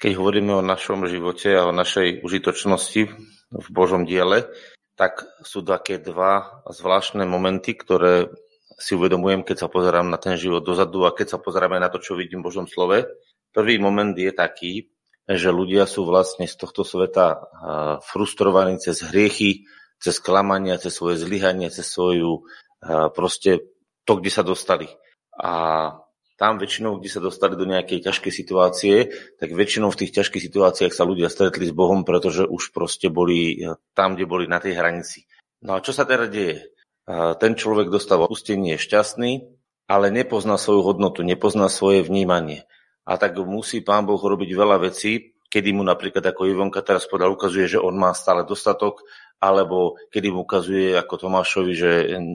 keď hovoríme o našom živote a o našej užitočnosti v Božom diele, tak sú také dva zvláštne momenty, ktoré si uvedomujem, keď sa pozerám na ten život dozadu a keď sa pozeráme na to, čo vidím v Božom slove. Prvý moment je taký, že ľudia sú vlastne z tohto sveta frustrovaní cez hriechy, cez klamania, cez svoje zlyhanie, cez svoju proste to, kde sa dostali. A tam väčšinou, kde sa dostali do nejakej ťažkej situácie, tak väčšinou v tých ťažkých situáciách sa ľudia stretli s Bohom, pretože už proste boli tam, kde boli na tej hranici. No a čo sa teda deje? Ten človek dostáva odpustenie, je šťastný, ale nepozná svoju hodnotu, nepozná svoje vnímanie. A tak musí pán Boh robiť veľa vecí, kedy mu napríklad, ako Ivonka teraz povedal, ukazuje, že on má stále dostatok, alebo kedy mu ukazuje ako Tomášovi, že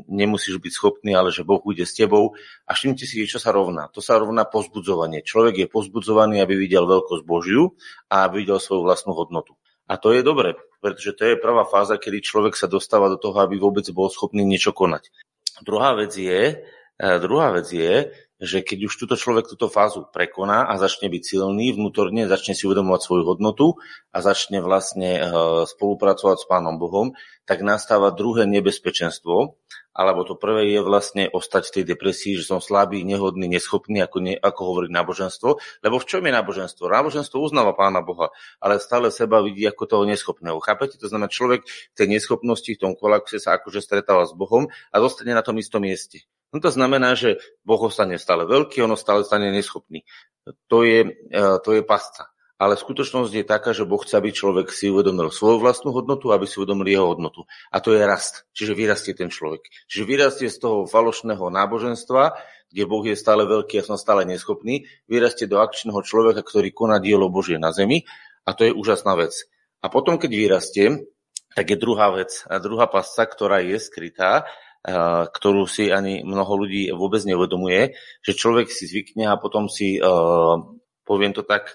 nemusíš byť schopný, ale že Boh bude s tebou. A všimte si, čo sa rovná. To sa rovná pozbudzovanie. Človek je pozbudzovaný, aby videl veľkosť Božiu a aby videl svoju vlastnú hodnotu. A to je dobre, pretože to je prvá fáza, kedy človek sa dostáva do toho, aby vôbec bol schopný niečo konať. Druhá vec je, eh, druhá vec je, že keď už túto človek túto fázu prekoná a začne byť silný vnútorne, začne si uvedomovať svoju hodnotu a začne vlastne eh, spolupracovať s Pánom Bohom, tak nastáva druhé nebezpečenstvo, alebo to prvé je vlastne ostať v tej depresii, že som slabý, nehodný, neschopný, ako, ne, ako hovorí náboženstvo. Lebo v čom je náboženstvo? Náboženstvo uznáva Pána Boha, ale stále seba vidí ako toho neschopného. Chápete? To znamená, človek v tej neschopnosti, v tom kolakse sa akože stretáva s Bohom a zostane na tom istom mieste. No to znamená, že Boh ostane stále veľký, ono stále stane neschopný. To je, e, to je pasca. Ale skutočnosť je taká, že Boh chce, aby človek si uvedomil svoju vlastnú hodnotu, aby si uvedomil jeho hodnotu. A to je rast. Čiže vyrastie ten človek. Čiže vyrastie z toho falošného náboženstva, kde Boh je stále veľký a som stále neschopný, vyrastie do akčného človeka, ktorý koná dielo Božie na zemi. A to je úžasná vec. A potom, keď vyrastie, tak je druhá vec, a druhá pasca, ktorá je skrytá, ktorú si ani mnoho ľudí vôbec neuvedomuje, že človek si zvykne a potom si, poviem to tak,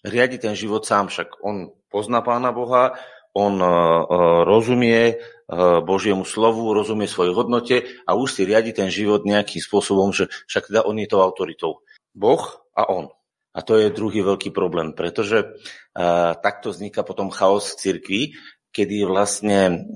riadi ten život sám, však on pozná Pána Boha, on rozumie Božiemu slovu, rozumie svojej hodnote a už si riadi ten život nejakým spôsobom, že však teda on je to autoritou. Boh a on. A to je druhý veľký problém, pretože takto vzniká potom chaos v cirkvi, kedy vlastne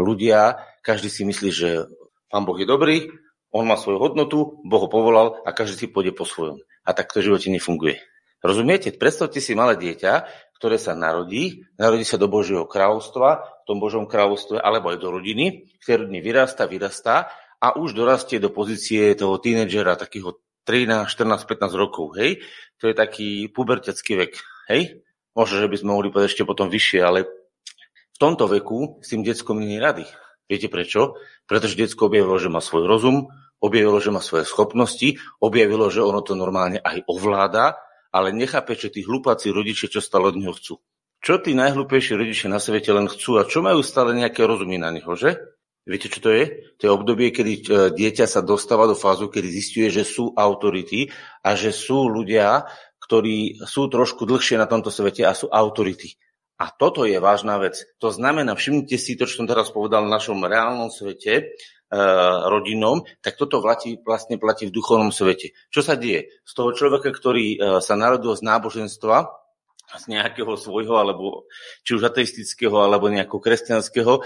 ľudia každý si myslí, že pán Boh je dobrý, on má svoju hodnotu, Boh ho povolal a každý si pôjde po svojom. A tak to v živote nefunguje. Rozumiete? Predstavte si malé dieťa, ktoré sa narodí, narodí sa do Božieho kráľovstva, v tom Božom kráľovstve, alebo aj do rodiny, v tej rodine vyrastá, vyrastá a už dorastie do pozície toho tínedžera, takého 13, 14, 15 rokov, hej? To je taký pubertecký vek, hej? Možno, že by sme mohli povedať ešte potom vyššie, ale v tomto veku s tým detskom nie rady. Viete prečo? Pretože detsko objavilo, že má svoj rozum, objavilo, že má svoje schopnosti, objavilo, že ono to normálne aj ovláda, ale nechápe, čo tí hlupáci rodičia, čo stále od neho chcú. Čo tí najhlúpejší rodičia na svete len chcú a čo majú stále nejaké rozumy na neho, že? Viete, čo to je? To je obdobie, kedy e, dieťa sa dostáva do fázu, kedy zistuje, že sú autority a že sú ľudia, ktorí sú trošku dlhšie na tomto svete a sú autority. A toto je vážna vec. To znamená, všimnite si to, čo som teraz povedal v našom reálnom svete, e, rodinom, tak toto platí, vlastne platí v duchovnom svete. Čo sa deje? Z toho človeka, ktorý e, sa narodil z náboženstva, z nejakého svojho, alebo či už ateistického, alebo nejakého kresťanského, e,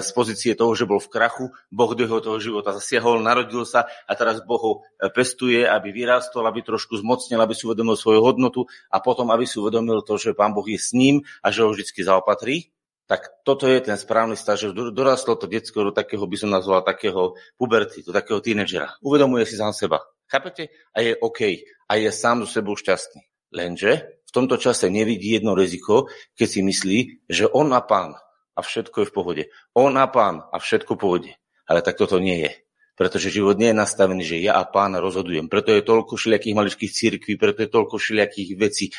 z pozície toho, že bol v krachu, Boh do jeho toho života zasiahol, narodil sa a teraz Boh ho e, pestuje, aby vyrástol, aby trošku zmocnil, aby si uvedomil svoju hodnotu a potom, aby si uvedomil to, že Pán Boh je s ním a že ho vždy zaopatrí. Tak toto je ten správny stav, že dorastlo to detsko do takého, by som nazval, takého puberty, do takého tínedžera. Uvedomuje si sám seba. Chápete? A je OK. A je sám so sebou šťastný. Lenže tomto čase nevidí jedno riziko, keď si myslí, že on má pán a všetko je v pohode. On má pán a všetko pôjde. Ale tak toto nie je. Pretože život nie je nastavený, že ja a pán rozhodujem. Preto je toľko všelijakých maličkých církví, preto je toľko všelijakých vecí.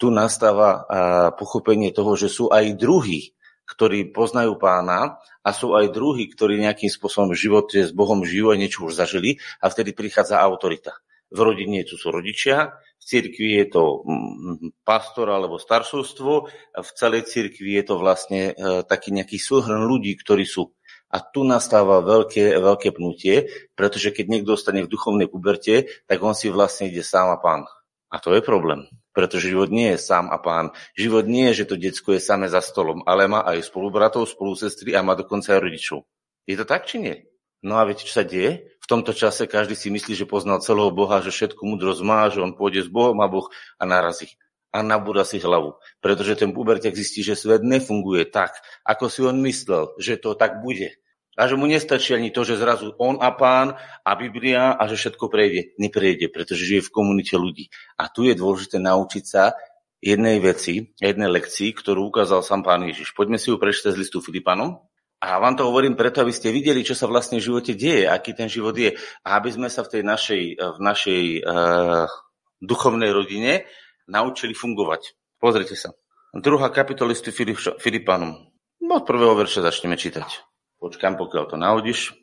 Tu nastáva pochopenie toho, že sú aj druhí, ktorí poznajú pána a sú aj druhí, ktorí nejakým spôsobom v živote s Bohom žijú a niečo už zažili a vtedy prichádza autorita. V rodine sú rodičia, v cirkvi je to mm, pastor alebo staršovstvo, v celej cirkvi je to vlastne e, taký nejaký súhrn ľudí, ktorí sú. A tu nastáva veľké, veľké pnutie, pretože keď niekto ostane v duchovnej puberte, tak on si vlastne ide sám a pán. A to je problém. Pretože život nie je sám a pán. Život nie je, že to decko je samé za stolom, ale má aj spolubratov, spolusestry a má dokonca aj rodičov. Je to tak, či nie? No a viete, čo sa deje? Tomto čase každý si myslí, že poznal celého Boha, že všetku múdrosť má, že on pôjde s Bohom a Boh a narazí. A nabúda si hlavu. Pretože ten pubertek zistí, že svet nefunguje tak, ako si on myslel, že to tak bude. A že mu nestačí ani to, že zrazu on a pán a Biblia a že všetko prejde. Neprejde, pretože žije v komunite ľudí. A tu je dôležité naučiť sa jednej veci, jednej lekcii, ktorú ukázal sám pán Ježiš. Poďme si ju prečítať z listu Filipanom, a vám to hovorím preto, aby ste videli, čo sa vlastne v živote deje, aký ten život je. A aby sme sa v tej našej, v našej uh, duchovnej rodine naučili fungovať. Pozrite sa. Druhá kapitola listu Filipanom. Od prvého verša začneme čítať. Počkám, pokiaľ to nahodíš.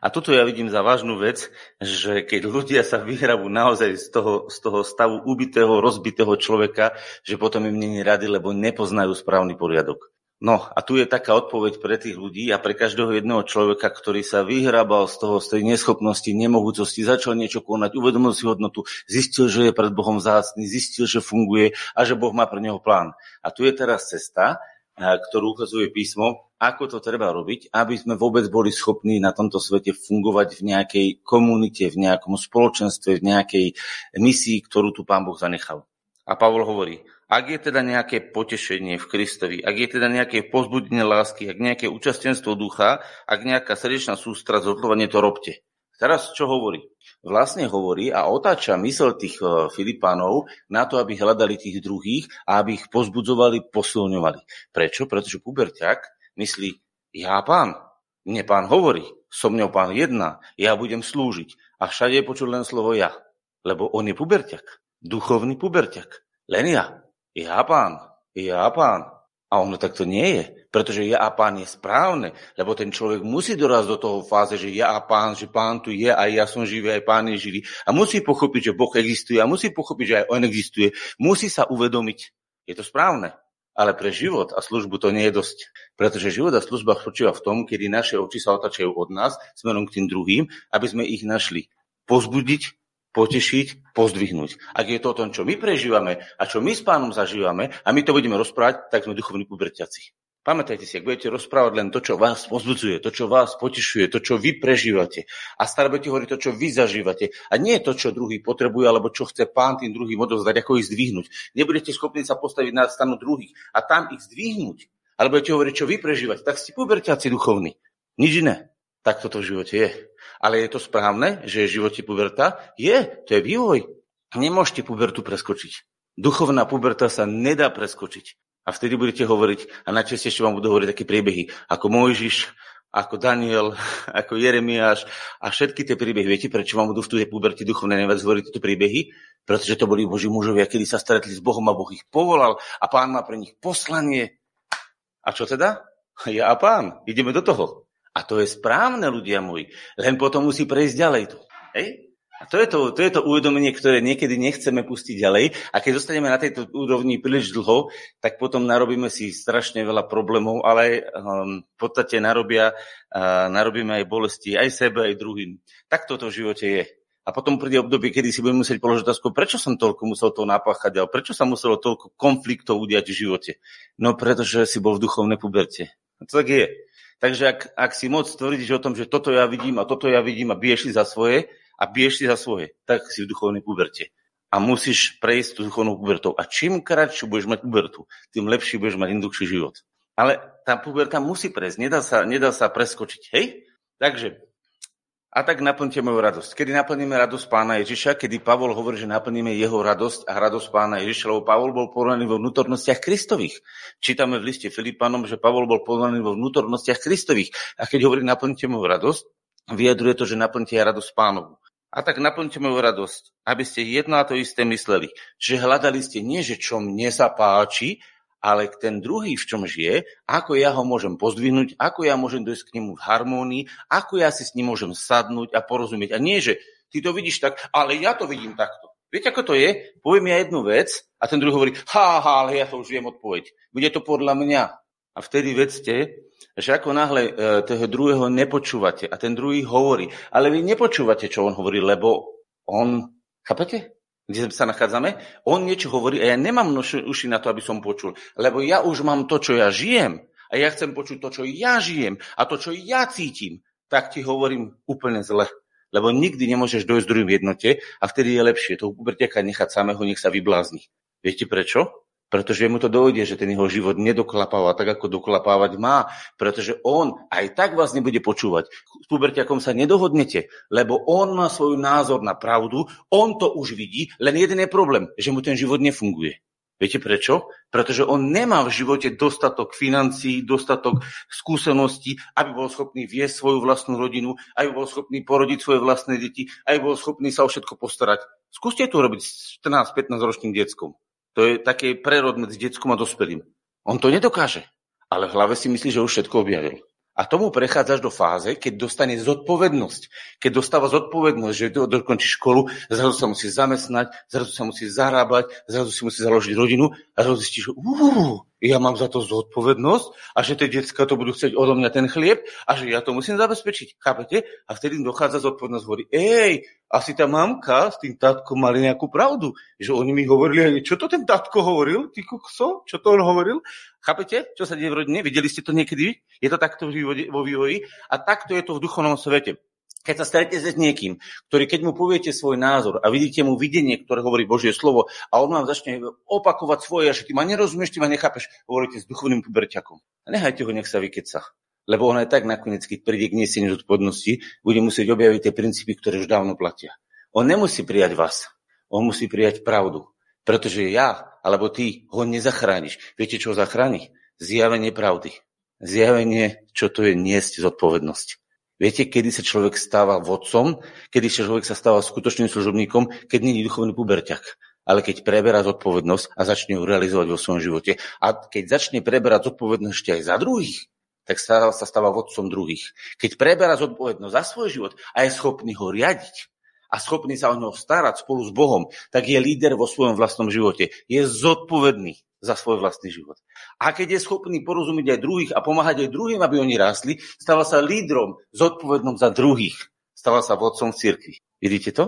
A tuto ja vidím za vážnu vec, že keď ľudia sa vyhrabú naozaj z toho, z toho stavu ubitého, rozbitého človeka, že potom im není rady, lebo nepoznajú správny poriadok. No a tu je taká odpoveď pre tých ľudí a pre každého jedného človeka, ktorý sa vyhrabal z toho, z tej neschopnosti, nemohúcosti, začal niečo konať, uvedomil si hodnotu, zistil, že je pred Bohom vzácný, zistil, že funguje a že Boh má pre neho plán. A tu je teraz cesta, ktorú ukazuje písmo, ako to treba robiť, aby sme vôbec boli schopní na tomto svete fungovať v nejakej komunite, v nejakom spoločenstve, v nejakej misii, ktorú tu Pán Boh zanechal. A Pavol hovorí, ak je teda nejaké potešenie v Kristovi, ak je teda nejaké pozbudenie lásky, ak nejaké účastenstvo ducha, ak nejaká srdečná sústra, zhodlovanie, to robte. Teraz čo hovorí? Vlastne hovorí a otáča mysel tých e, Filipánov na to, aby hľadali tých druhých a aby ich pozbudzovali, posilňovali. Prečo? Pretože puberťak myslí, ja pán, mne pán hovorí, so mňou pán jedná, ja budem slúžiť. A všade je počuť len slovo ja. Lebo on je puberťak, duchovný puberťak. Len ja. Ja pán, ja pán. A ono takto nie je, pretože ja a pán je správne, lebo ten človek musí dorazť do toho fáze, že ja a pán, že pán tu je, aj ja som živý, aj pán je živý. A musí pochopiť, že Boh existuje a musí pochopiť, že aj on existuje. Musí sa uvedomiť, je to správne. Ale pre život a službu to nie je dosť. Pretože život a služba spočíva v tom, kedy naše oči sa otačajú od nás smerom k tým druhým, aby sme ich našli pozbudiť, potešiť, pozdvihnúť. Ak je to o tom, čo my prežívame a čo my s pánom zažívame a my to budeme rozprávať, tak sme duchovní puberťaci. Pamätajte si, ak budete rozprávať len to, čo vás pozbudzuje, to, čo vás potešuje, to, čo vy prežívate a stále budete hovoriť to, čo vy zažívate a nie to, čo druhý potrebuje alebo čo chce pán tým druhým odovzdať, ako ich zdvihnúť. Nebudete schopní sa postaviť na stanu druhých a tam ich zdvihnúť. Ale budete hovoriť, čo vy prežívate, tak ste puberťaci duchovní. Nič iné. Tak toto v živote je. Ale je to správne, že je v živote puberta? Je, to je vývoj. Nemôžete pubertu preskočiť. Duchovná puberta sa nedá preskočiť. A vtedy budete hovoriť, a najčastejšie vám budú hovoriť také príbehy, ako Mojžiš, ako Daniel, ako Jeremiáš a všetky tie príbehy. Viete, prečo vám budú v tej puberte duchovnej najviac hovoriť tieto príbehy? Pretože to boli Boží mužovia, kedy sa stretli s Bohom a Boh ich povolal a pán má pre nich poslanie. A čo teda? Ja a pán, ideme do toho. A to je správne, ľudia moji. Len potom musí prejsť ďalej to. Hej? A to je to, to je to uvedomenie, ktoré niekedy nechceme pustiť ďalej. A keď zostaneme na tejto úrovni príliš dlho, tak potom narobíme si strašne veľa problémov, ale um, v podstate narobia, uh, narobíme aj bolesti aj sebe, aj druhým. Tak toto v živote je. A potom príde obdobie, kedy si budeme musieť položiť otázku, prečo som toľko musel to napáchať, ale prečo sa muselo toľko konfliktov udiať v živote? No pretože si bol v duchovnej puberte. A to tak je. Takže ak, ak si moc tvrdíš o tom, že toto ja vidím a toto ja vidím a biješ si za svoje a biješ si za svoje, tak si v duchovnej puberte. A musíš prejsť tú duchovnou pubertou. A čím kratšiu budeš mať pubertu, tým lepší budeš mať indukší život. Ale tá puberta musí prejsť, nedá sa, nedá sa preskočiť. Hej? Takže a tak naplňte moju radosť. Kedy naplníme radosť pána Ježiša, kedy Pavol hovorí, že naplníme jeho radosť a radosť pána Ježiša, lebo Pavol bol porovnaný vo vnútornostiach Kristových. Čítame v liste Filipanom, že Pavol bol porovnaný vo vnútornostiach Kristových. A keď hovorí naplňte moju radosť, vyjadruje to, že naplňte aj radosť pánovu. A tak naplňte moju radosť, aby ste jedno a to isté mysleli. Že hľadali ste nie, že čo mne sa páči, ale ten druhý v čom žije, ako ja ho môžem pozdvihnúť, ako ja môžem dojsť k nemu v harmónii, ako ja si s ním môžem sadnúť a porozumieť. A nie, že ty to vidíš tak, ale ja to vidím takto. Viete, ako to je? Poviem ja jednu vec a ten druhý hovorí, ha, ha, ale ja to už viem odpoveď. Bude to podľa mňa. A vtedy vedzte, že ako náhle e, toho druhého nepočúvate a ten druhý hovorí, ale vy nepočúvate, čo on hovorí, lebo on, chápete? Kde sa nachádzame, on niečo hovorí a ja nemám uši na to, aby som počul, lebo ja už mám to, čo ja žijem a ja chcem počuť to, čo ja žijem a to, čo ja cítim, tak ti hovorím úplne zle. Lebo nikdy nemôžeš dojsť druhým jednote a vtedy je lepšie toho pubertiaka nechať samého, nech sa vyblázni. Viete prečo? Pretože mu to dojde, že ten jeho život nedoklapáva tak, ako doklapávať má. Pretože on aj tak vás nebude počúvať. S pubertiakom sa nedohodnete, lebo on má svoj názor na pravdu, on to už vidí, len jeden je problém, že mu ten život nefunguje. Viete prečo? Pretože on nemá v živote dostatok financií, dostatok skúseností, aby bol schopný viesť svoju vlastnú rodinu, aby bol schopný porodiť svoje vlastné deti, aby bol schopný sa o všetko postarať. Skúste to robiť s 14-15 ročným detskom. To je taký prerod medzi detskom a dospelým. On to nedokáže, ale v hlave si myslí, že už všetko objavil. A tomu prechádzaš do fáze, keď dostane zodpovednosť. Keď dostáva zodpovednosť, že dokončí školu, zrazu sa musí zamestnať, zrazu sa musí zarábať, zrazu si musí založiť rodinu a zrazu zistí, že uh, ja mám za to zodpovednosť a že tie detská to budú chcieť odo mňa ten chlieb a že ja to musím zabezpečiť. Chápete? A vtedy dochádza zodpovednosť, hovorí, ej, asi tá mamka s tým tátkom mali nejakú pravdu, že oni mi hovorili, čo to ten tátko hovoril, ty kokso, čo to on hovoril? Chápete, čo sa deje v rodine? Videli ste to niekedy? Je to takto vo vývoji? A takto je to v duchovnom svete. Keď sa stretnete s niekým, ktorý keď mu poviete svoj názor a vidíte mu videnie, ktoré hovorí Božie slovo a on vám začne opakovať svoje, že ty ma nerozumieš, ty ma nechápeš, hovoríte s duchovným puberťakom. A nechajte ho, nech sa vykeca. Lebo on aj tak nakoniec, keď príde k nieseniu zodpovednosti, bude musieť objaviť tie princípy, ktoré už dávno platia. On nemusí prijať vás. On musí prijať pravdu. Pretože ja, alebo ty, ho nezachrániš. Viete, čo ho zachráni? Zjavenie pravdy. Zjavenie, čo to je niesť zodpovednosť. Viete, kedy sa človek stáva vodcom, kedy sa človek sa stáva skutočným služobníkom, keď nie je duchovný puberťak ale keď preberá zodpovednosť a začne ju realizovať vo svojom živote. A keď začne preberať zodpovednosť ešte aj za druhých, tak sa, stáva vodcom druhých. Keď preberá zodpovednosť za svoj život a je schopný ho riadiť, a schopný sa o neho starať spolu s Bohom, tak je líder vo svojom vlastnom živote. Je zodpovedný za svoj vlastný život. A keď je schopný porozumieť aj druhých a pomáhať aj druhým, aby oni rástli, stáva sa lídrom zodpovednom za druhých. Stáva sa vodcom v cirkvi. Vidíte to?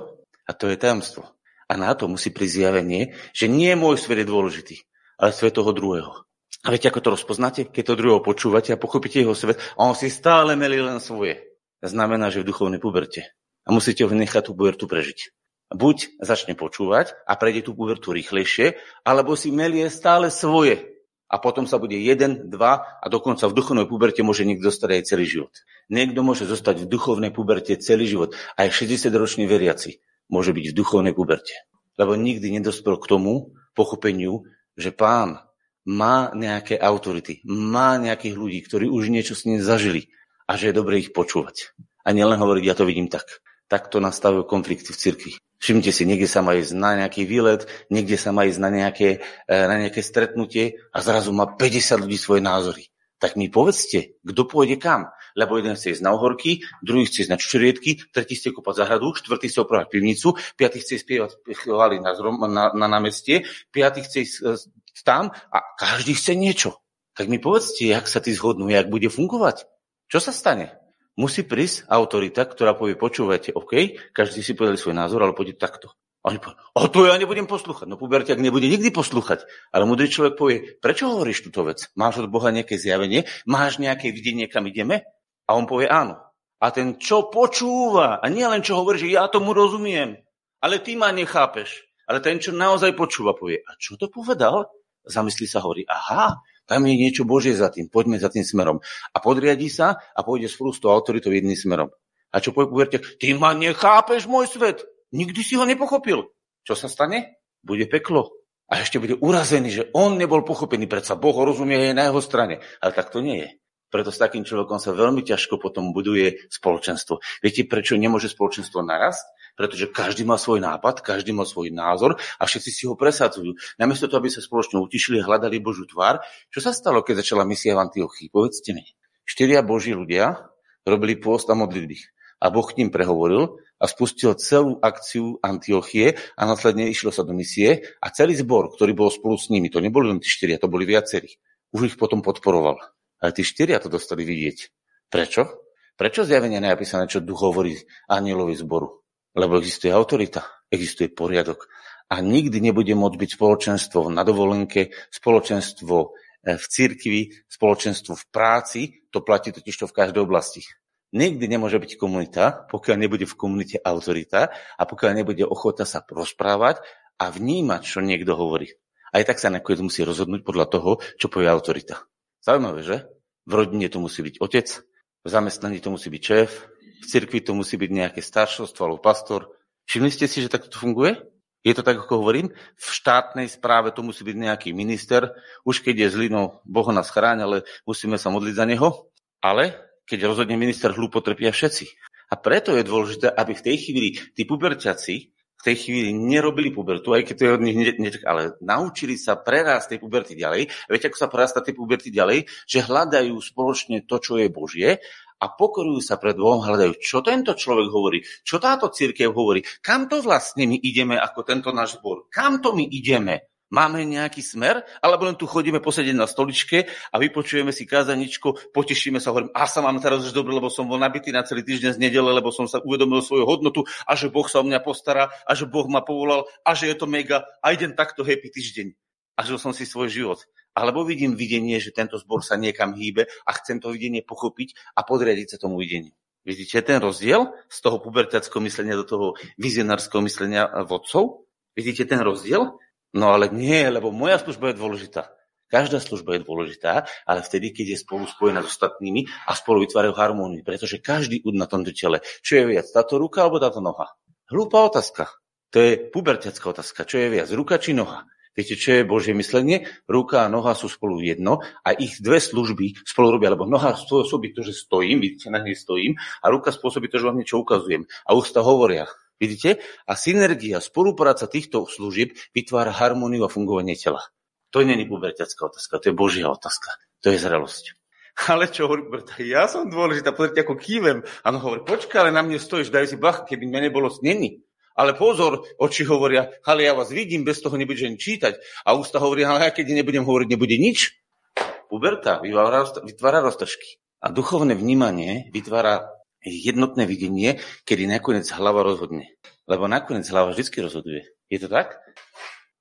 A to je tajomstvo. A na to musí prísť zjavenie, že nie môj svet je dôležitý, ale svet toho druhého. A viete, ako to rozpoznáte? Keď to druhého počúvate a pochopíte jeho svet a on si stále melí len svoje. Znamená, že v duchovnej puberte a musíte ho nechať tú pubertu prežiť. Buď začne počúvať a prejde tú pubertu rýchlejšie, alebo si melie stále svoje. A potom sa bude jeden, dva a dokonca v duchovnej puberte môže niekto zostať aj celý život. Niekto môže zostať v duchovnej puberte celý život. Aj 60-ročný veriaci môže byť v duchovnej puberte. Lebo nikdy nedospel k tomu pochopeniu, že pán má nejaké autority, má nejakých ľudí, ktorí už niečo s ním zažili a že je dobre ich počúvať. A nielen hovoriť, ja to vidím tak takto nastavujú konflikty v cirkvi. Všimte si, niekde sa má ísť na nejaký výlet, niekde sa má ísť na nejaké, e, na nejaké stretnutie a zrazu má 50 ľudí svoje názory. Tak mi povedzte, kto pôjde kam. Lebo jeden chce ísť na uhorky, druhý chce ísť na čučorietky, tretí chce kopať zahradu, štvrtý chce opravať pivnicu, piatý chce spievať chvály na, na, na námestie, piatý chce ísť e, tam a každý chce niečo. Tak mi povedzte, jak sa tí zhodnú, jak bude fungovať. Čo sa stane? Musí prísť autorita, ktorá povie, počúvajte, OK, každý si povedali svoj názor, ale poďte takto. A oni povedali, o to ja nebudem poslúchať. No pubertiak nebude nikdy poslúchať. Ale mudrý človek povie, prečo hovoríš túto vec? Máš od Boha nejaké zjavenie? Máš nejaké videnie, kam ideme? A on povie áno. A ten, čo počúva, a nie len čo hovorí, že ja tomu rozumiem, ale ty ma nechápeš. Ale ten, čo naozaj počúva, povie, a čo to povedal? Zamyslí sa, hovorí, aha, tam je niečo Božie za tým, poďme za tým smerom. A podriadí sa a pôjde spolu s tou autoritou jedným smerom. A čo povie poverte, ty ma nechápeš, môj svet, nikdy si ho nepochopil. Čo sa stane? Bude peklo. A ešte bude urazený, že on nebol pochopený, predsa Boh rozumie, je na jeho strane. Ale tak to nie je. Preto s takým človekom sa veľmi ťažko potom buduje spoločenstvo. Viete, prečo nemôže spoločenstvo narast? Pretože každý má svoj nápad, každý má svoj názor a všetci si ho presadzujú. Namiesto toho, aby sa spoločne utišili hľadali Božú tvár, čo sa stalo, keď začala misia v Antiochii? Povedzte mi. Štyria Boží ľudia robili pôst a modlitby. A Boh k ním prehovoril a spustil celú akciu Antiochie a následne išlo sa do misie a celý zbor, ktorý bol spolu s nimi, to neboli len tí štyria, to boli viacerí, už ich potom podporoval. Ale tí štyria to dostali vidieť. Prečo? Prečo zjavenie napísané, čo duch hovorí anielovi zboru? Lebo existuje autorita, existuje poriadok a nikdy nebude môcť byť spoločenstvo na dovolenke, spoločenstvo eh, v cirkvi, spoločenstvo v práci, to platí totiž to v každej oblasti. Nikdy nemôže byť komunita, pokiaľ nebude v komunite autorita a pokiaľ nebude ochota sa rozprávať a vnímať, čo niekto hovorí. Aj tak sa nakoniec musí rozhodnúť podľa toho, čo povie autorita. Zaujímavé, že? V rodine to musí byť otec, v zamestnaní to musí byť šéf, v cirkvi to musí byť nejaké staršovstvo alebo pastor. Všimli ste si, že takto to funguje? Je to tak, ako hovorím? V štátnej správe to musí byť nejaký minister. Už keď je zlý, no Boh nás chráň, ale musíme sa modliť za neho. Ale keď rozhodne minister hlúpo, trpia všetci. A preto je dôležité, aby v tej chvíli tí puberťaci v tej chvíli nerobili pubertu, aj keď to je od nich nečak, ale naučili sa prerásť tej puberty ďalej. Viete, ako sa prerastá tej puberty ďalej? Že hľadajú spoločne to, čo je Božie a pokorujú sa pred Bohom, hľadajú, čo tento človek hovorí, čo táto církev hovorí, kam to vlastne my ideme ako tento náš zbor, kam to my ideme. Máme nejaký smer? Alebo len tu chodíme posedieť na stoličke a vypočujeme si kázaničko, potešíme sa, hovorím, a sa mám teraz už dobre, lebo som bol nabitý na celý týždeň z nedele, lebo som sa uvedomil svoju hodnotu a že Boh sa o mňa postará a že Boh ma povolal a že je to mega a idem takto happy týždeň. A žil som si svoj život. Alebo vidím videnie, že tento zbor sa niekam hýbe a chcem to videnie pochopiť a podriadiť sa tomu videniu. Vidíte ten rozdiel z toho pubertáckého myslenia do toho vizionárskeho myslenia vodcov? Vidíte ten rozdiel? No ale nie, lebo moja služba je dôležitá. Každá služba je dôležitá, ale vtedy, keď je spolu spojená s ostatnými a spolu vytvárajú harmóniu. Pretože každý na tomto tele, čo je viac, táto ruka alebo táto noha? Hlúpa otázka. To je pubertiacká otázka. Čo je viac, ruka či noha? Viete, čo je Božie myslenie? Ruka a noha sú spolu jedno a ich dve služby spolu robia, lebo noha spôsobí to, že stojím, vidíte, na nej stojím, a ruka spôsobí to, že vám niečo ukazujem. A ústa hovoria. Vidíte? A synergia, spolupráca týchto služieb vytvára harmóniu a fungovanie tela. To nie je puberťacká otázka, to je Božia otázka. To je zrelosť. Ale čo hovorí Berta, ja som dôležitá, pozrite, ako kývem. A on hovorí, počkaj, ale na mne stojíš, daj si bach, keby mne nebolo snení. Ale pozor, oči hovoria, ale ja vás vidím, bez toho nebudem čítať. A ústa hovoria, ale ja keď nebudem hovoriť, nebude nič. Puberta vytvára, vytvára roztržky. A duchovné vnímanie vytvára jednotné videnie, kedy nakoniec hlava rozhodne. Lebo nakoniec hlava vždy rozhoduje. Je to tak?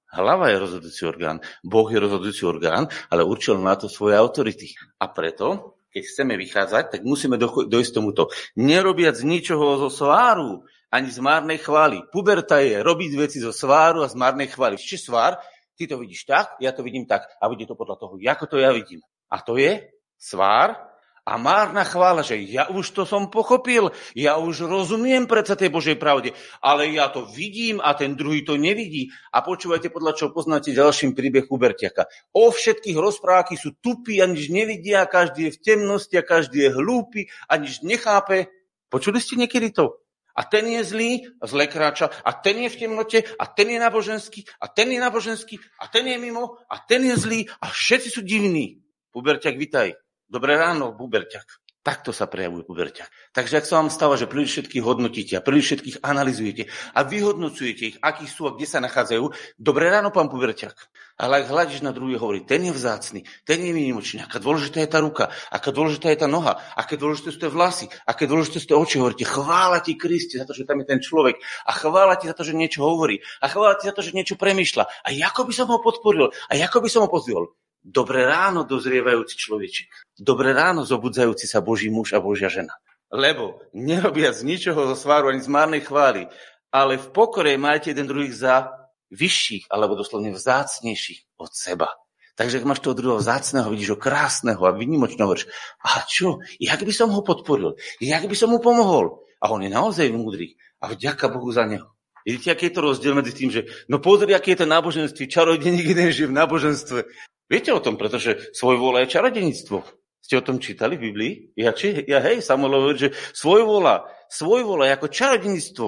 Hlava je rozhodujúci orgán, Boh je rozhodujúci orgán, ale určil na to svoje autority. A preto, keď chceme vychádzať, tak musíme dojsť tomuto. Nerobiac ničoho zo sváru, ani z márnej chvály. Puberta je robiť veci zo sváru a z márnej chvály. Či svár, ty to vidíš tak, ja to vidím tak. A bude to podľa toho, ako to ja vidím. A to je svár a márna chvála, že ja už to som pochopil, ja už rozumiem predsa tej Božej pravde, ale ja to vidím a ten druhý to nevidí. A počúvajte, podľa čo poznáte ďalším príbeh Hubertiaka. O všetkých rozprávky sú tupí a nič nevidia, každý je v temnosti a každý je hlúpy a nechápe. Počuli ste niekedy to? A ten je zlý, zle kráča, a ten je v temnote, a ten je naboženský, a ten je naboženský, a ten je mimo, a ten je zlý, a všetci sú divní. Puberťak, vitaj. Dobré ráno, buberťak. Takto sa prejavuje buberťak. Takže ak sa vám stáva, že príliš všetkých hodnotíte a príliš všetkých analizujete a vyhodnocujete ich, akí sú a kde sa nachádzajú, dobré ráno, pán buberťak. Ale ak hľadíš na druhý, hovorí, ten je vzácny, ten je výnimočný, aká dôležitá je tá ruka, aká dôležitá je tá noha, aké dôležité sú tie vlasy, aké dôležité sú tie oči, hovoríte, chvála ti Kristi za to, že tam je ten človek a chvála ti za to, že niečo hovorí a chvála ti za to, že niečo premýšľa a ako by som ho podporil a ako by som ho pozdvihol. Dobré ráno, dozrievajúci človečik. Dobré ráno, zobudzajúci sa Boží muž a Božia žena. Lebo nerobia z ničoho zo sváru ani z márnej chvály, ale v pokore majte jeden druhých za vyšších, alebo doslovne vzácnejších od seba. Takže ak máš toho druhého vzácného, vidíš ho krásneho a vynimočného, hovoríš, a čo, jak by som ho podporil, jak by som mu pomohol? A on je naozaj múdry a vďaka Bohu za neho. Vidíte, aký je to rozdiel medzi tým, že no pozri, aké je to náboženstvo, čarodejník jeden žije v náboženstve Viete o tom, pretože svoj vola je čarodenictvo. Ste o tom čítali v Biblii? Ja, či, ja hej, Samuel hovorí, že svoj vola, svoj vola je ako čarodenictvo,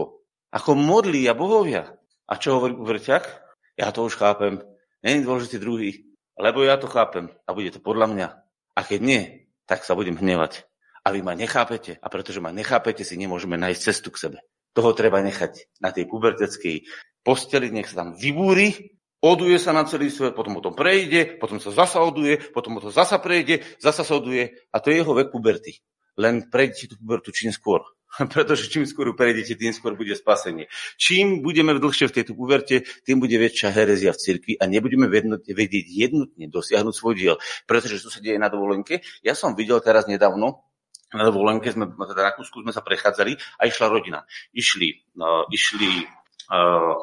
ako modlí a bohovia. A čo hovorí Uvrťak? Ja to už chápem. Není dôležitý druhý, lebo ja to chápem a bude to podľa mňa. A keď nie, tak sa budem hnevať. A vy ma nechápete a pretože ma nechápete, si nemôžeme nájsť cestu k sebe. Toho treba nechať na tej puberteckej posteli, nech sa tam vybúri Oduje sa na celý svet, potom o tom prejde, potom sa zasa oduje, potom o to zasa prejde, zasa sa oduje a to je jeho vek puberty. Len prejde tú pubertu čím skôr. Pretože čím skôr prejdete, tým skôr bude spasenie. Čím budeme dlhšie v tejto uverte, tým bude väčšia herezia v cirkvi a nebudeme vedieť jednotne dosiahnuť svoj diel. Pretože čo sa deje na dovolenke? Ja som videl teraz nedávno, na dovolenke sme, teda Rakúsku sme sa prechádzali a išla rodina. Išli, uh, išli uh,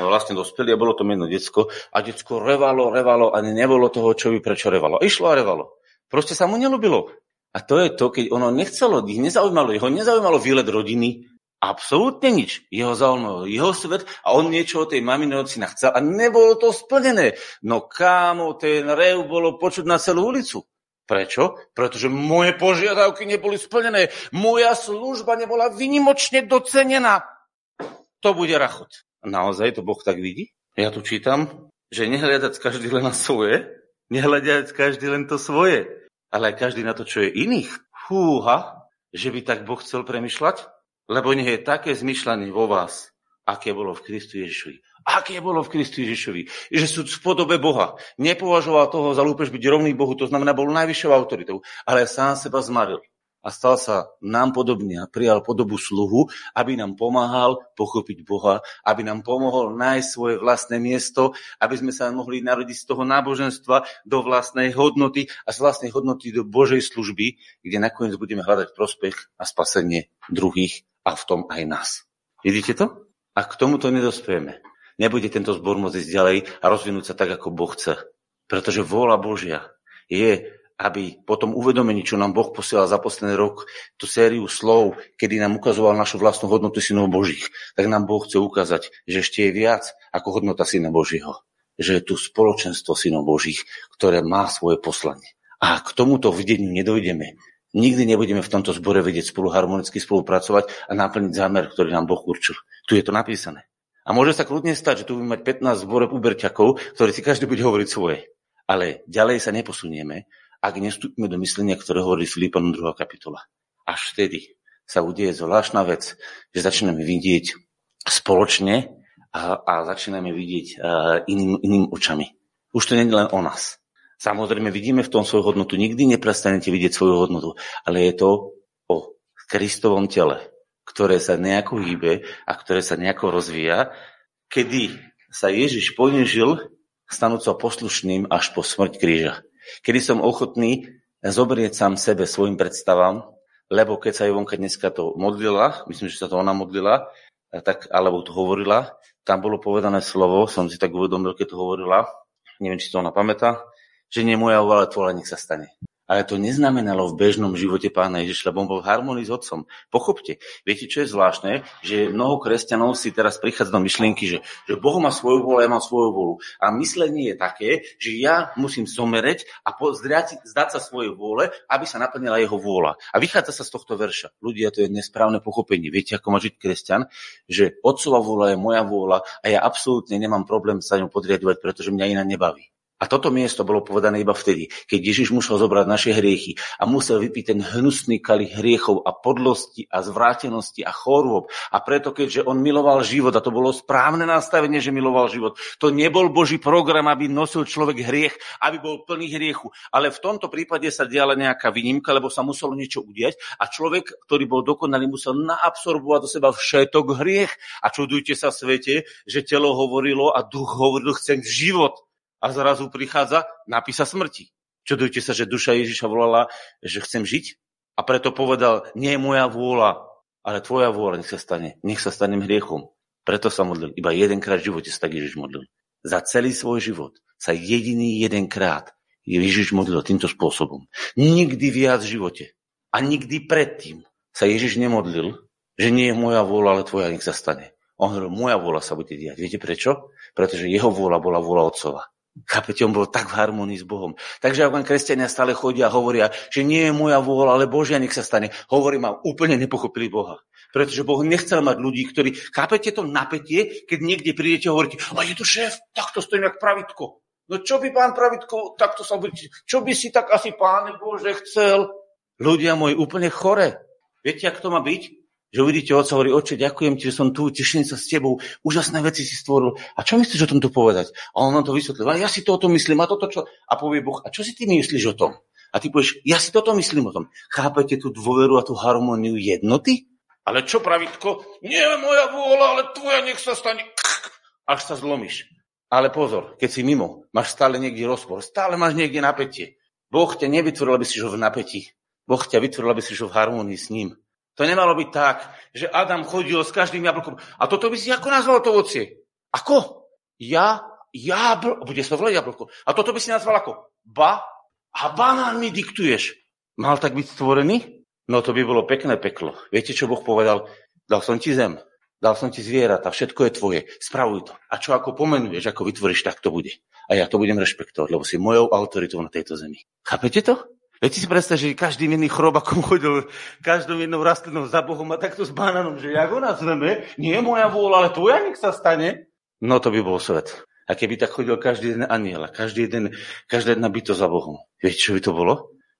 vlastne dospeli a bolo to jedno decko a decko revalo, revalo a nebolo toho, čo by prečo revalo. Išlo a revalo. Proste sa mu nelúbilo. A to je to, keď ono nechcelo, ich nezaujímalo, jeho nezaujímalo výlet rodiny, absolútne nič. Jeho zaujímalo jeho svet a on niečo o tej maminej ocina chcel a nebolo to splnené. No kámo, ten rev bolo počuť na celú ulicu. Prečo? Pretože moje požiadavky neboli splnené. Moja služba nebola vynimočne docenená. To bude rachot. Naozaj to Boh tak vidí? Ja tu čítam, že nehľadať každý len na svoje, nehľadať každý len to svoje, ale aj každý na to, čo je iných. Fúha, že by tak Boh chcel premyšľať? Lebo nie je také zmyšľanie vo vás, aké bolo v Kristu Ježišovi. Aké bolo v Kristu Ježišovi? Že sú v podobe Boha. Nepovažoval toho za lúpež byť rovný Bohu, to znamená, bol najvyššou autoritou, ale sám seba zmaril a stal sa nám podobný a prijal podobu sluhu, aby nám pomáhal pochopiť Boha, aby nám pomohol nájsť svoje vlastné miesto, aby sme sa mohli narodiť z toho náboženstva do vlastnej hodnoty a z vlastnej hodnoty do Božej služby, kde nakoniec budeme hľadať prospech a spasenie druhých a v tom aj nás. Vidíte to? A k tomuto nedospieme nebude tento zbor môcť ísť ďalej a rozvinúť sa tak, ako Boh chce. Pretože vôľa Božia je, aby po tom uvedomení, čo nám Boh posielal za posledný rok, tú sériu slov, kedy nám ukazoval našu vlastnú hodnotu synov Božích, tak nám Boh chce ukázať, že ešte je viac ako hodnota syna Božího. Že je tu spoločenstvo synov Božích, ktoré má svoje poslanie. A k tomuto videniu nedojdeme. Nikdy nebudeme v tomto zbore vedieť spolu harmonicky spolupracovať a naplniť zámer, ktorý nám Boh určil. Tu je to napísané. A môže sa kľudne stať, že tu budeme mať 15 zborov uberťakov, ktorí si každý bude hovoriť svoje. Ale ďalej sa neposunieme, ak nestúpime do myslenia, ktoré hovorí Filipanom 2. kapitola. Až vtedy sa udeje zvláštna vec, že začneme vidieť spoločne a, a začíname vidieť uh, iným, iným očami. Už to nie je len o nás. Samozrejme, vidíme v tom svoju hodnotu. Nikdy neprestanete vidieť svoju hodnotu, ale je to o Kristovom tele ktoré sa nejako hýbe a ktoré sa nejako rozvíja, kedy sa Ježiš ponížil, stanúť sa poslušným až po smrť kríža. Kedy som ochotný zobrieť sám sebe svojim predstavám, lebo keď sa Ivonka dneska to modlila, myslím, že sa to ona modlila, tak, alebo to hovorila, tam bolo povedané slovo, som si tak uvedomil, keď to hovorila, neviem, či to ona pamätá, že nie moja ale tvoja nech sa stane. Ale to neznamenalo v bežnom živote pána Ježiša, lebo on bol v harmonii s otcom. Pochopte, viete, čo je zvláštne? Že mnoho kresťanov si teraz prichádza do myšlienky, že, že Boh má svoju vôľu, ja mám svoju vôľu. A myslenie je také, že ja musím zomereť a zdať, zdať sa svojej vôle, aby sa naplnila jeho vôľa. A vychádza sa z tohto verša. Ľudia, to je nesprávne pochopenie. Viete, ako má žiť kresťan? Že otcova vôľa je moja vôľa a ja absolútne nemám problém sa ňou podriadovať, pretože mňa iná nebaví. A toto miesto bolo povedané iba vtedy, keď Ježiš musel zobrať naše hriechy a musel vypiť ten hnusný kalich hriechov a podlosti a zvrátenosti a chorôb. A preto, keďže on miloval život, a to bolo správne nastavenie, že miloval život, to nebol Boží program, aby nosil človek hriech, aby bol plný hriechu. Ale v tomto prípade sa diala nejaká výnimka, lebo sa muselo niečo udiať a človek, ktorý bol dokonalý, musel naabsorbovať do seba všetok hriech. A čudujte sa svete, že telo hovorilo a duch hovoril, chcem život a zrazu prichádza napísa smrti. Čudujte sa, že duša Ježiša volala, že chcem žiť a preto povedal, nie je moja vôľa, ale tvoja vôľa nech sa stane. Nech sa stanem hriechom. Preto sa modlil. Iba jedenkrát v živote sa tak Ježiš modlil. Za celý svoj život sa jediný jedenkrát Ježiš modlil týmto spôsobom. Nikdy viac v živote a nikdy predtým sa Ježiš nemodlil, že nie je moja vôľa, ale tvoja nech sa stane. On hovoril, moja vôľa sa bude diať. Viete prečo? Pretože jeho vôľa bola vôľa Otcova. Chápete, on bol tak v harmonii s Bohom. Takže ak len kresťania stále chodia a hovoria, že nie je moja vôľa, ale Božia nech sa stane. Hovorím a úplne nepochopili Boha. Pretože Boh nechcel mať ľudí, ktorí... Chápete to napätie, keď niekde prídete a hovoríte, a je to šéf, takto stojím jak pravitko. No čo by pán pravitko takto sa bude... Čo by si tak asi pán Bože chcel? Ľudia moji, úplne chore. Viete, ak to má byť? Že uvidíte oca, hovorí, oče, ďakujem ti, že som tu, teším sa s tebou, úžasné veci si stvoril. A čo myslíš o tomto povedať? A on nám to vysvetlil, a ja si to o tom myslím, a toto čo? A povie Boh, a čo si ty myslíš o tom? A ty povieš, ja si toto myslím o tom. Chápete tú dôveru a tú harmóniu jednoty? Ale čo pravidko? Nie moja vôľa, ale tvoja nech sa stane. Až sa zlomíš. Ale pozor, keď si mimo, máš stále niekde rozpor, stále máš niekde napätie. Boh ťa nevytvoril, aby si žil v napätí. Boh ťa vytvoril, aby si žil v harmonii s ním. To nemalo byť tak, že Adam chodil s každým jablkom. A toto by si ako nazval to ocie? Ako? Ja, jabl... Bude sa volať jablko. A toto by si nazval ako? Ba? A banán mi diktuješ. Mal tak byť stvorený? No to by bolo pekné peklo. Viete, čo Boh povedal? Dal som ti zem, dal som ti zvieratá, všetko je tvoje, spravuj to. A čo ako pomenuješ, ako vytvoríš, tak to bude. A ja to budem rešpektovať, lebo si mojou autoritou na tejto zemi. Chápete to? Viete si predstav, že každý iný chrobakom chodil každou jednou rastlinou za Bohom a takto s banánom, že jak ho nazveme, nie je moja vôľa, ale tvoja nech sa stane. No to by bol svet. A keby tak chodil každý jeden aniel, každý jeden, každá jedna byto za Bohom. Viete, čo by to bolo?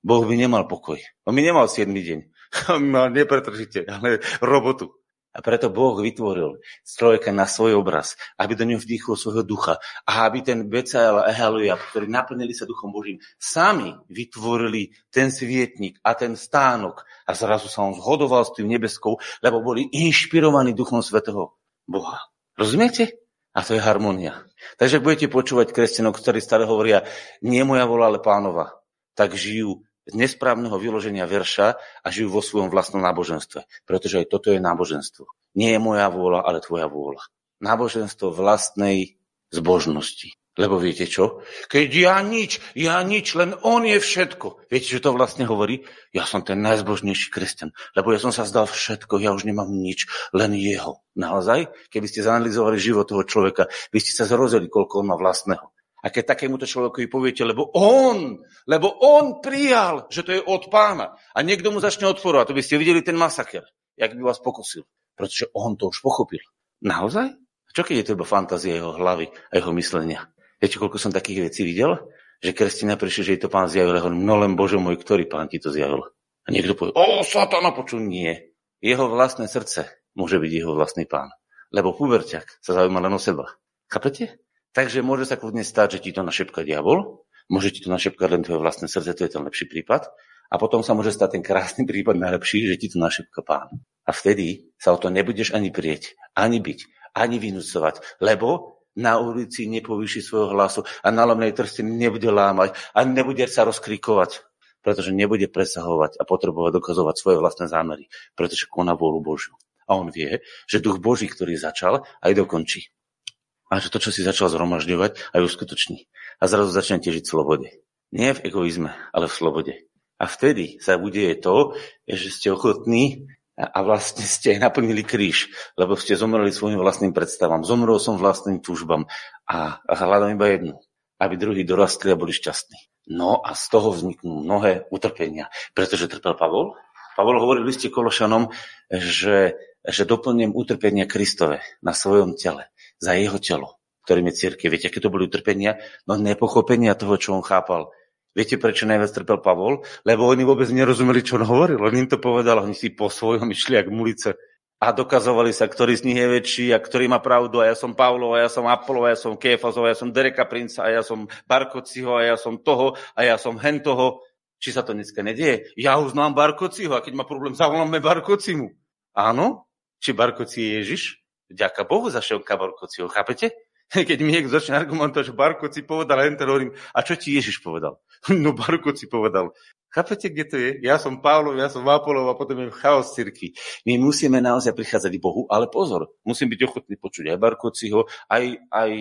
Boh by nemal pokoj. On by nemal 7 deň. On mal nepretržite, ale robotu. A preto Boh vytvoril človeka na svoj obraz, aby do ňom vdýchol svojho ducha a aby ten Becael a Ehaluja, ktorí naplnili sa duchom Božím, sami vytvorili ten svietnik a ten stánok a zrazu sa on zhodoval s tým nebeskou, lebo boli inšpirovaní duchom svetého Boha. Rozumiete? A to je harmonia. Takže ak budete počúvať kresťanov, ktorí stále hovoria, nie moja vola, ale pánova, tak žijú z nesprávneho vyloženia verša a žijú vo svojom vlastnom náboženstve. Pretože aj toto je náboženstvo. Nie je moja vôľa, ale tvoja vôľa. Náboženstvo vlastnej zbožnosti. Lebo viete čo? Keď ja nič, ja nič, len on je všetko. Viete, čo to vlastne hovorí? Ja som ten najzbožnejší kresťan, lebo ja som sa zdal všetko, ja už nemám nič, len jeho. Naozaj? Keby ste zanalizovali život toho človeka, by ste sa zrozili, koľko on má vlastného. A keď takémuto človeku poviete, lebo on, lebo on prijal, že to je od pána a niekto mu začne odporovať, to by ste videli ten masaker, jak by vás pokosil. Pretože on to už pochopil. Naozaj? Čo keď je to iba fantázia jeho hlavy a jeho myslenia? Viete, koľko som takých vecí videl? Že kresťania prišli, že je to pán zjavil. Ja hovorím, no len Bože môj, ktorý pán ti to zjavil? A niekto povie, o, satana, počul, nie. Jeho vlastné srdce môže byť jeho vlastný pán. Lebo puberťak sa zaujíma len o seba. Chápete? Takže môže sa kľudne stať, že ti to našepka diabol, môže ti to našepkať len tvoje vlastné srdce, to je ten lepší prípad. A potom sa môže stať ten krásny prípad najlepší, že ti to našepka pán. A vtedy sa o to nebudeš ani prieť, ani byť, ani vynúcovať, lebo na ulici nepovýši svojho hlasu a na lomnej trstine nebude lámať a nebude sa rozkrikovať, pretože nebude presahovať a potrebovať dokazovať svoje vlastné zámery, pretože koná vôľu Božiu. A on vie, že duch Boží, ktorý začal, aj dokončí a že to, čo si začal zhromažďovať, aj uskutoční. A zrazu začnete žiť v slobode. Nie v egoizme, ale v slobode. A vtedy sa bude to, že ste ochotní a vlastne ste aj naplnili kríž, lebo ste zomreli svojim vlastným predstavám. Zomrel som vlastným túžbám a, a hľadám iba jednu, aby druhí dorastli a boli šťastní. No a z toho vzniknú mnohé utrpenia, pretože trpel Pavol. Pavol hovoril v liste Kološanom, že, že doplním utrpenia Kristove na svojom tele za jeho telo, ktorým je církev. Viete, aké to boli utrpenia? No nepochopenia toho, čo on chápal. Viete, prečo najviac trpel Pavol? Lebo oni vôbec nerozumeli, čo on hovoril. On im to povedal, oni si po svojom išli jak mulice a dokazovali sa, ktorý z nich je väčší a ktorý má pravdu a ja som Pavlo, a ja som Apollo, a ja som Kéfazov, a ja som Dereka Princa, a ja som Barkociho, a ja som toho, a ja som hen toho. Či sa to dneska nedieje? Ja uznám Barkociho a keď má problém, zavoláme Barkocimu. Áno? Či Barkoci je Ježiš? Ďaká Bohu za Ševka Barkociho, chápete? Keď mi niekto začne argumentovať, že Barkoci povedal, len hovorím, a čo ti Ježiš povedal? No Barkoci povedal. Chápete, kde to je? Ja som Pavlov, ja som Vápolov a potom je chaos cirkvi. My musíme naozaj prichádzať k Bohu, ale pozor, musím byť ochotný počuť aj Barkociho, aj, aj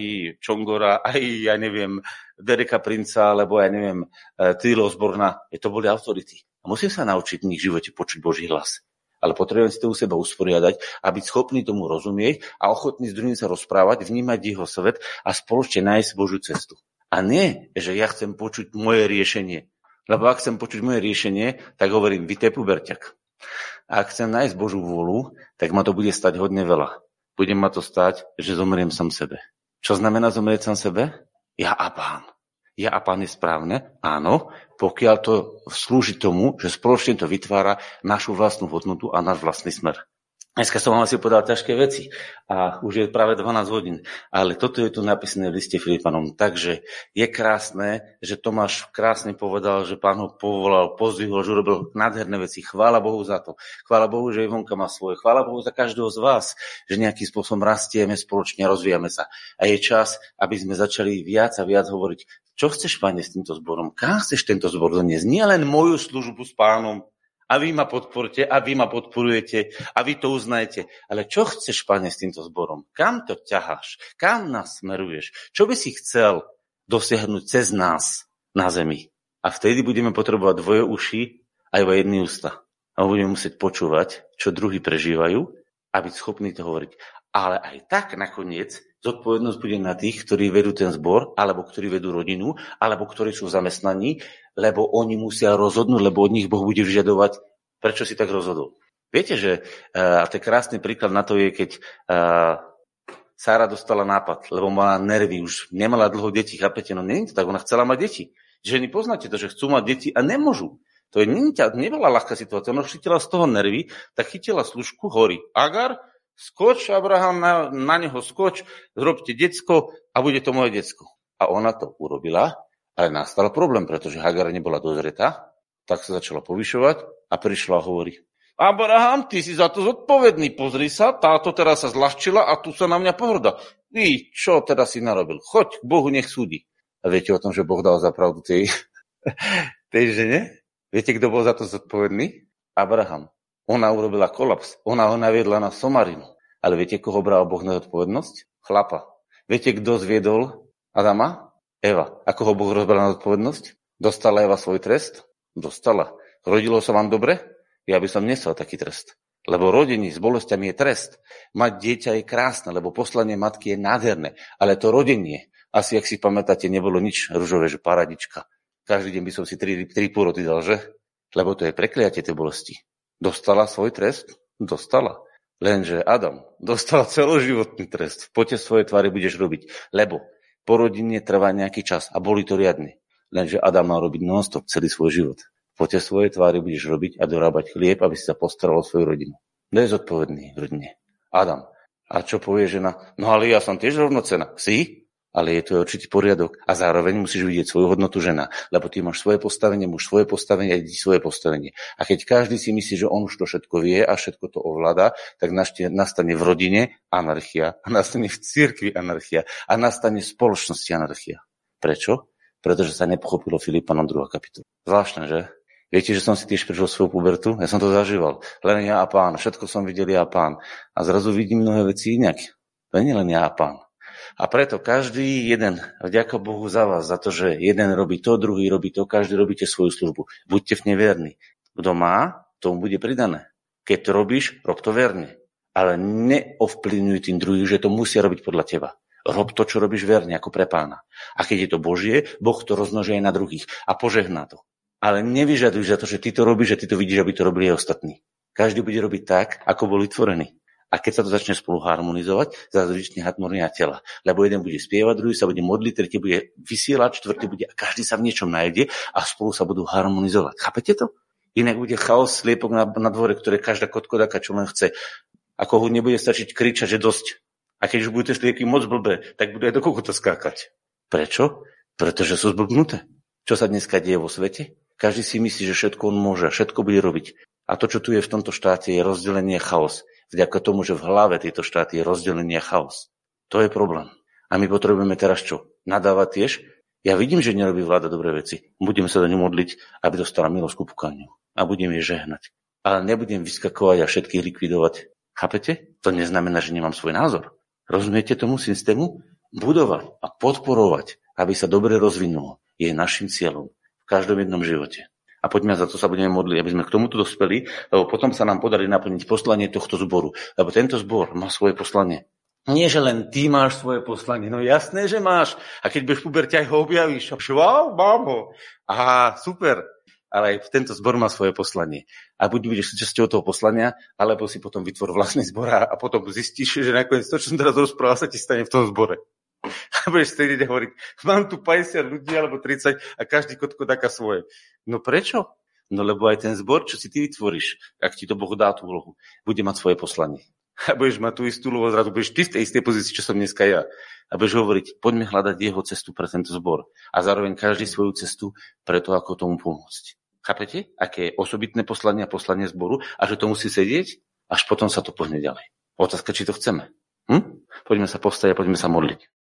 Čongora, aj, ja neviem, Dereka Princa, alebo ja neviem, eh, Tilo Zborna. To boli autority. A musím sa naučiť v nich živote počuť Boží hlas ale potrebujem si to u seba usporiadať a byť schopný tomu rozumieť a ochotný s druhým sa rozprávať, vnímať jeho svet a spoločne nájsť Božiu cestu. A nie, že ja chcem počuť moje riešenie. Lebo ak chcem počuť moje riešenie, tak hovorím, vy puberťak. A ak chcem nájsť Božú vôľu, tak ma to bude stať hodne veľa. Bude ma to stať, že zomriem sam sebe. Čo znamená zomrieť sam sebe? Ja a pán ja a pán je správne? Áno, pokiaľ to slúži tomu, že spoločne to vytvára našu vlastnú hodnotu a náš vlastný smer. Dneska som vám asi povedal ťažké veci a už je práve 12 hodín, ale toto je tu napísané v liste Filipanom. Takže je krásne, že Tomáš krásne povedal, že pán ho povolal, pozdvihol, že urobil nádherné veci. Chvála Bohu za to. Chvála Bohu, že Ivonka má svoje. Chvála Bohu za každého z vás, že nejakým spôsobom rastieme spoločne, rozvíjame sa. A je čas, aby sme začali viac a viac hovoriť, čo chceš, pane, s týmto zborom? Kam chceš tento zbor doniesť? Nie len moju službu s pánom, a vy ma podporte a vy ma podporujete a vy to uznajete. Ale čo chceš, pane, s týmto zborom? Kam to ťaháš? Kam nás smeruješ? Čo by si chcel dosiahnuť cez nás na zemi? A vtedy budeme potrebovať dvoje uši a iba jedný ústa. A budeme musieť počúvať, čo druhí prežívajú a byť schopní to hovoriť. Ale aj tak nakoniec zodpovednosť bude na tých, ktorí vedú ten zbor, alebo ktorí vedú rodinu, alebo ktorí sú zamestnaní, lebo oni musia rozhodnúť, lebo od nich Boh bude vyžadovať, prečo si tak rozhodol. Viete, že a to krásny príklad na to je, keď Sára dostala nápad, lebo mala nervy, už nemala dlho deti, chápete? No nie je to tak, ona chcela mať deti. Ženy poznáte to, že chcú mať deti a nemôžu. To je, nebola ľahká situácia. Ona chytila z toho nervy, tak chytila služku, horí. Agar, skoč, Abraham, na, na neho skoč, zrobte decko a bude to moje decko. A ona to urobila ale nastal problém, pretože Hagar nebola dozretá, tak sa začala povyšovať a prišla a hovorí, Abraham, ty si za to zodpovedný, pozri sa, táto teraz sa zľahčila a tu sa na mňa pohrda. Ty, čo teda si narobil? Choď, Bohu nech súdi. A viete o tom, že Boh dal za pravdu tej, tej žene? Viete, kto bol za to zodpovedný? Abraham. Ona urobila kolaps. Ona ho naviedla na Somarinu. Ale viete, koho bral Boh na zodpovednosť? Chlapa. Viete, kto zviedol Adama? Eva, ako ho Boh rozbral na zodpovednosť? Dostala Eva svoj trest? Dostala. Rodilo sa vám dobre? Ja by som nesel taký trest. Lebo rodení s bolestiami je trest. Mať dieťa je krásne, lebo poslanie matky je nádherné. Ale to rodenie, asi ak si pamätáte, nebolo nič ružové, že paradička. Každý deň by som si tri, tri pôrody dal, že? Lebo to je prekliatie tej bolesti. Dostala svoj trest? Dostala. Lenže Adam dostal celoživotný trest. V pote svojej tvary budeš robiť. Lebo po trvá nejaký čas a boli to riadne. Lenže Adam mal robiť non-stop celý svoj život. Po tie svoje tvári budeš robiť a dorábať chlieb, aby si sa postaral o svoju rodinu. Kto je zodpovedný v rodine? Adam. A čo povie žena? No ale ja som tiež rovnocená. Si? Ale je to určitý poriadok a zároveň musíš vidieť svoju hodnotu žena, lebo ty máš svoje postavenie, muž svoje postavenie a deti svoje postavenie. A keď každý si myslí, že on už to všetko vie a všetko to ovláda, tak nastane v rodine anarchia a nastane v cirkvi anarchia a nastane v spoločnosti anarchia. Prečo? Pretože sa nepochopilo Filipanom 2. kapitola. Zvláštne, že? Viete, že som si tiež prežil svoju pubertu? Ja som to zažíval. Len ja a pán. Všetko som videl ja a pán. A zrazu vidím mnohé veci inak. To nie len ja a pán. A preto každý jeden, vďaka Bohu za vás, za to, že jeden robí to, druhý robí to, každý robíte svoju službu. Buďte v neverní. Kto má, tomu bude pridané. Keď to robíš, rob to verne. Ale neovplyvňuj tým druhých, že to musia robiť podľa teba. Rob to, čo robíš verne, ako pre pána. A keď je to Božie, Boh to rozmnoží aj na druhých a požehná to. Ale nevyžaduj za to, že ty to robíš, že ty to vidíš, aby to robili aj ostatní. Každý bude robiť tak, ako boli tvorení. A keď sa to začne spolu harmonizovať, zase vyčne harmonia tela. Lebo jeden bude spievať, druhý sa bude modliť, tretí bude vysielať, štvrtý bude a každý sa v niečom nájde a spolu sa budú harmonizovať. Chápete to? Inak bude chaos sliepok na, na dvore, ktoré každá kotkodaka čo len chce. Ako ho nebude stačiť kričať, že dosť. A keď už budete slieky moc blbé, tak bude aj do kokota skákať. Prečo? Pretože sú zblbnuté. Čo sa dneska deje vo svete? Každý si myslí, že všetko on môže, všetko bude robiť. A to, čo tu je v tomto štáte, je rozdelenie chaos vďaka tomu, že v hlave tejto štáty je rozdelenie a chaos. To je problém. A my potrebujeme teraz čo? Nadávať tiež? Ja vidím, že nerobí vláda dobré veci. Budem sa do ňu modliť, aby dostala milosť ku pukaniu. A budem jej žehnať. Ale nebudem vyskakovať a všetkých likvidovať. Chápete? To neznamená, že nemám svoj názor. Rozumiete tomu systému? Budovať a podporovať, aby sa dobre rozvinulo, je našim cieľom v každom jednom živote a poďme za to sa budeme modliť, aby sme k tomuto dospeli, lebo potom sa nám podarí naplniť poslanie tohto zboru. Lebo tento zbor má svoje poslanie. Nie, že len ty máš svoje poslanie. No jasné, že máš. A keď budeš puberte, aj ho objavíš. Wow, mám ho. Aha, super. Ale aj tento zbor má svoje poslanie. A buď budeš súčasťou toho poslania, alebo si potom vytvor vlastný zbor a potom zistíš, že nakoniec to, čo som teraz rozprával, sa ti stane v tom zbore. A budeš a hovoriť, mám tu 50 ľudí alebo 30 a každý kotko taká svoje. No prečo? No lebo aj ten zbor, čo si ty vytvoríš, ak ti to Boh dá tú úlohu, bude mať svoje poslanie. A budeš mať tú istú úlohu, zrazu budeš ty v tej istej pozícii, čo som dneska ja. A budeš hovoriť, poďme hľadať jeho cestu pre tento zbor. A zároveň každý svoju cestu pre to, ako tomu pomôcť. Chápete? Aké je osobitné poslanie a poslanie zboru a že to musí sedieť, až potom sa to pohne ďalej. Otázka, či to chceme. Hm? Poďme sa postaviť a poďme sa modliť.